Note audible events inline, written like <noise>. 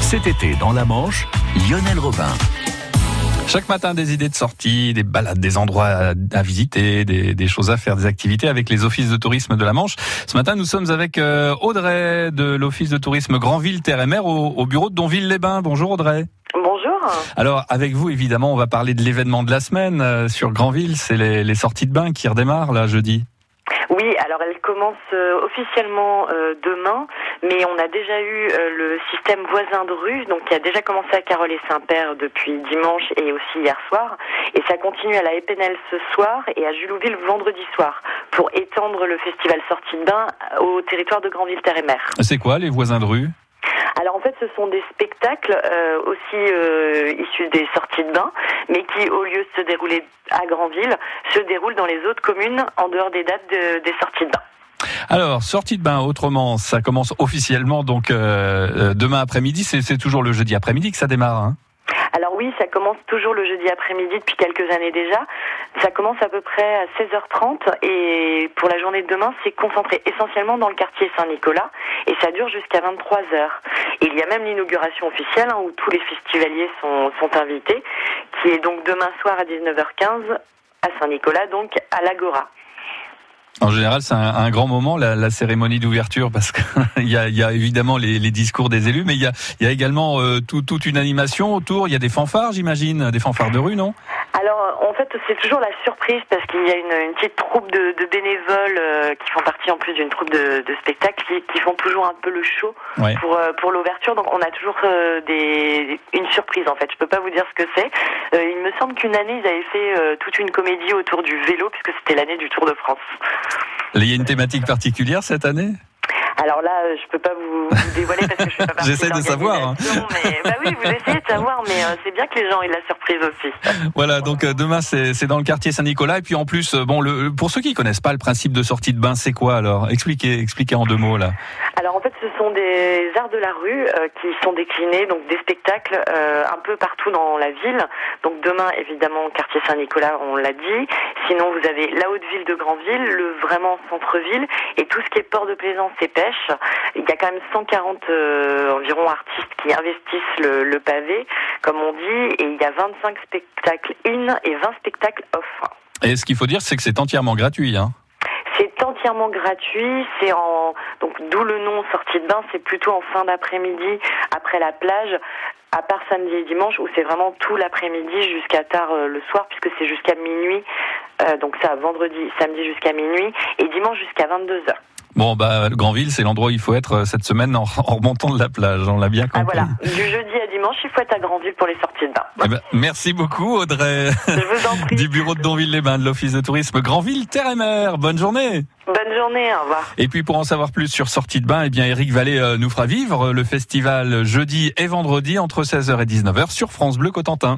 Cet été, dans la Manche, Lionel Robin. Chaque matin, des idées de sortie, des balades, des endroits à, visiter, des, choses à faire, des activités avec les offices de tourisme de la Manche. Ce matin, nous sommes avec euh, Audrey de l'office de tourisme Grandville Terre et Mer au, bureau de Donville-les-Bains. Bonjour Audrey. Bonjour. Alors, avec vous, évidemment, on va parler de l'événement de la semaine euh, sur Grandville. C'est les, les sorties de bain qui redémarrent, là, jeudi. Alors elle commence euh, officiellement euh, demain, mais on a déjà eu euh, le système voisin de rue, donc qui a déjà commencé à Carole et Saint-Père depuis dimanche et aussi hier soir, et ça continue à la Épinel ce soir et à Julouville vendredi soir pour étendre le festival sortie de bain au territoire de Grandville-Terre et Mer. C'est quoi les voisins de rue? En fait, ce sont des spectacles euh, aussi euh, issus des sorties de bain, mais qui, au lieu de se dérouler à Grandville, se déroulent dans les autres communes en dehors des dates des sorties de bain. Alors, sortie de bain, autrement, ça commence officiellement donc euh, demain après-midi. C'est toujours le jeudi après-midi que ça démarre. Hein oui, ça commence toujours le jeudi après-midi depuis quelques années déjà. Ça commence à peu près à 16h30 et pour la journée de demain, c'est concentré essentiellement dans le quartier Saint-Nicolas et ça dure jusqu'à 23h. Il y a même l'inauguration officielle hein, où tous les festivaliers sont, sont invités, qui est donc demain soir à 19h15 à Saint-Nicolas, donc à l'Agora. En général, c'est un, grand moment, la, cérémonie d'ouverture, parce qu'il <laughs> y a, y a évidemment les, discours des élus, mais il y a, y également euh, toute une animation autour. Il y a des fanfares, j'imagine, des fanfares de rue, non? Alors, en fait, c'est toujours la surprise parce qu'il y a une, petite troupe de, bénévoles euh, qui font partie en plus d'une troupe de, spectacles qui, font toujours un peu le show pour euh, pour l'ouverture. Donc, on a toujours euh, des une surprise en fait. Je peux pas vous dire ce que c'est. il me semble qu'une année, ils avaient fait toute une comédie autour du vélo puisque c'était l'année du Tour de France. Il y a une thématique particulière cette année? Alors là, je peux pas vous, dévoiler parce que je fais pas <laughs> partie J'essaie de savoir. Hein. Mais, bah oui, vous essayez de savoir, mais euh, c'est bien que les gens aient la surprise aussi. Voilà, donc euh, demain c'est dans le quartier Saint-Nicolas et puis en plus, euh, bon, le, pour ceux qui connaissent pas le principe de sortie de bain, c'est quoi alors? Expliquez, expliquez en deux mots là. Alors ce sont des arts de la rue qui sont déclinés, donc des spectacles un peu partout dans la ville. Donc demain, évidemment, quartier Saint-Nicolas, on l'a dit. Sinon, vous avez la haute ville de Grandville, le vraiment centre-ville et tout ce qui est port de plaisance et pêche il y a quand même 140 euh, environ artistes qui investissent le, pavé, comme on dit, et il y a 25 spectacles in et 20 spectacles off. Et ce qu'il faut dire, c'est que c'est entièrement gratuit. Hein c'est entièrement gratuit, c'est en donc d'où le nom sortie de bain, c'est plutôt en fin d'après-midi après la plage, à part samedi et dimanche où c'est vraiment tout l'après-midi jusqu'à tard euh, le soir puisque c'est jusqu'à minuit. Euh, donc ça vendredi, samedi jusqu'à minuit et dimanche jusqu'à 22 h Bon, bah, Grandville, c'est l'endroit où il faut être euh, cette semaine en, <laughs> remontant de la plage. On l'a bien compris. Ah, voilà. Du jeudi à dimanche, il faut être à Grandville pour les sorties de bain. Eh ben, merci beaucoup, Audrey. Je vous en prie. <laughs> du bureau de Donville-les-Bains de l'Office de tourisme Grandville, Terre et Mer. Bonne journée. Bonne journée, au revoir. Et puis pour en savoir plus sur Sortie de Bain, eh bien Eric Vallée euh, nous fera vivre le festival jeudi et vendredi entre 16h et 19h sur France Bleu Cotentin.